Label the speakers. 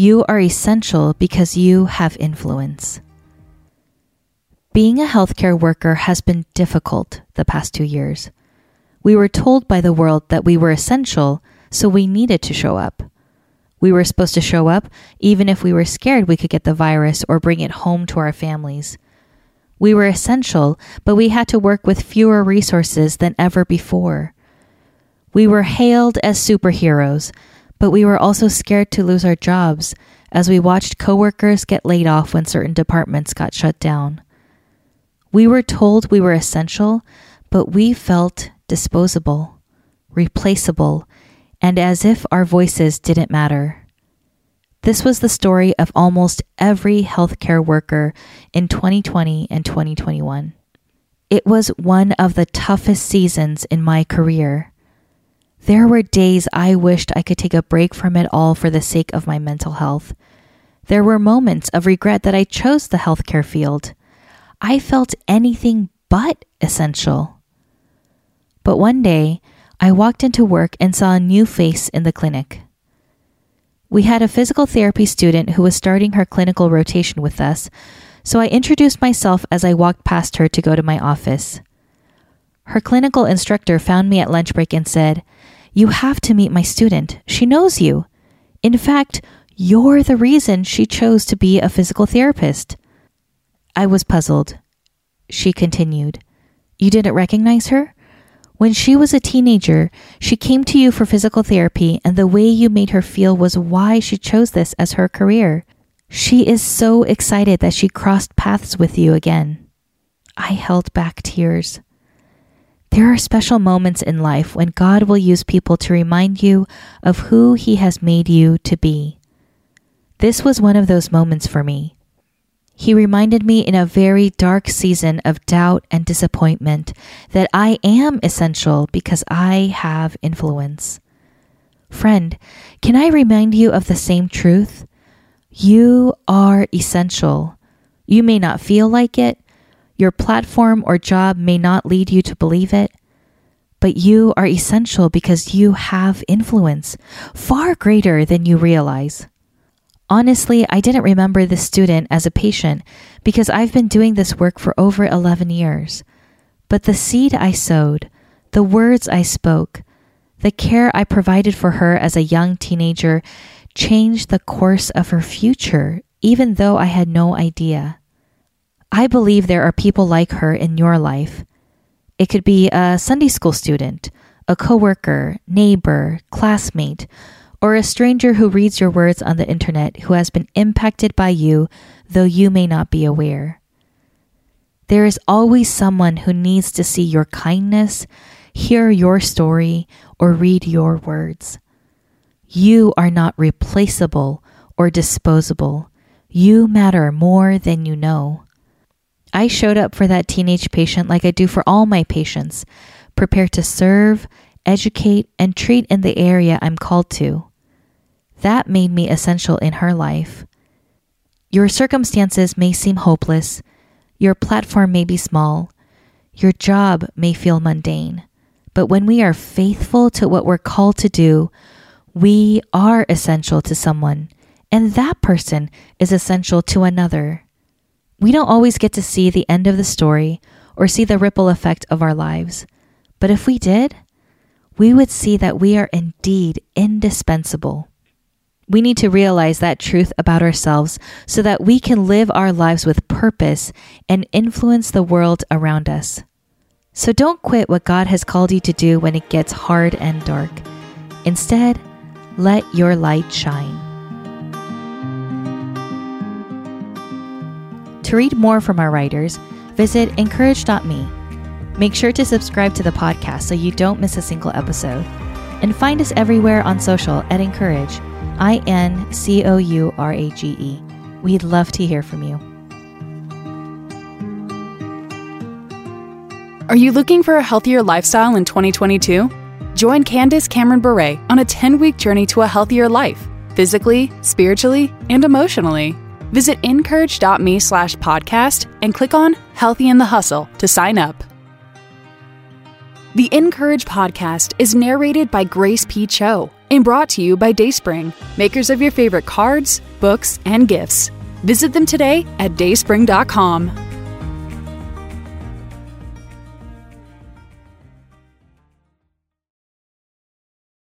Speaker 1: You Are Essential Because You Have Influence. Being a healthcare worker has been difficult the past two years. We were told by the world that we were essential, so we needed to show up. We were supposed to show up even if we were scared we could get the virus or bring it home to our families. We were essential, but we had to work with fewer resources than ever before. We were hailed as superheroes, but we were also scared to lose our jobs as we watched coworkers get laid off when certain departments got shut down. We were told we were essential, but we felt disposable, replaceable, and as if our voices didn't matter. This was the story of almost every healthcare worker in 2020 and 2021. It was one of the toughest seasons in my career. There were days I wished I could take a break from it all for the sake of my mental health. There were moments of regret that I chose the healthcare field. I felt anything but essential. But one day, I walked into work and saw a new face in the clinic. We had a physical therapy student who was starting her clinical rotation with us, so I introduced myself as I walked past her to go to my office. Her clinical instructor found me at lunch break and said, You have to meet my student. She knows you. In fact, you're the reason she chose to be a physical therapist. I was puzzled. She continued, You didn't recognize her? When she was a teenager, she came to you for physical therapy, and the way you made her feel was why she chose this as her career. She is so excited that she crossed paths with you again. I held back tears. There are special moments in life when God will use people to remind you of who He has made you to be. This was one of those moments for me. He reminded me in a very dark season of doubt and disappointment that I am essential because I have influence. Friend, can I remind you of the same truth? You are essential. You may not feel like it, your platform or job may not lead you to believe it, but you are essential because you have influence, far greater than you realize. Honestly, I didn't remember this student as a patient because I've been doing this work for over 11 years. But the seed I sowed, the words I spoke, the care I provided for her as a young teenager changed the course of her future, even though I had no idea. I believe there are people like her in your life. It could be a Sunday school student, a coworker, neighbor, classmate, or a stranger who reads your words on the internet who has been impacted by you, though you may not be aware. There is always someone who needs to see your kindness, hear your story, or read your words. You are not replaceable or disposable. You matter more than you know. I showed up for that teenage patient like I do for all my patients, prepared to serve, educate, and treat in the area I'm called to. That made me essential in her life. Your circumstances may seem hopeless, your platform may be small, your job may feel mundane, but when we are faithful to what we're called to do, we are essential to someone, and that person is essential to another. We don't always get to see the end of the story or see the ripple effect of our lives. But if we did, we would see that we are indeed indispensable. We need to realize that truth about ourselves so that we can live our lives with purpose and influence the world around us. So don't quit what God has called you to do when it gets hard and dark. Instead, let your light shine. To read more from our writers, visit incourage.me. Make sure to subscribe to the podcast so you don't miss a single episode. And find us everywhere on social at Encourage I N C O U R A G E. We'd love to hear from you.
Speaker 2: Are you looking for a healthier lifestyle in 2022? Join Candace Cameron Bure on a 10 week journey to a healthier life, physically, spiritually, and emotionally. Visit incourage.me slash podcast and click on Healthy in the Hustle to sign up. The (in)courage podcast is narrated by Grace P. Cho and brought to you by Dayspring, makers of your favorite cards, books, and gifts. Visit them today at dayspring.com.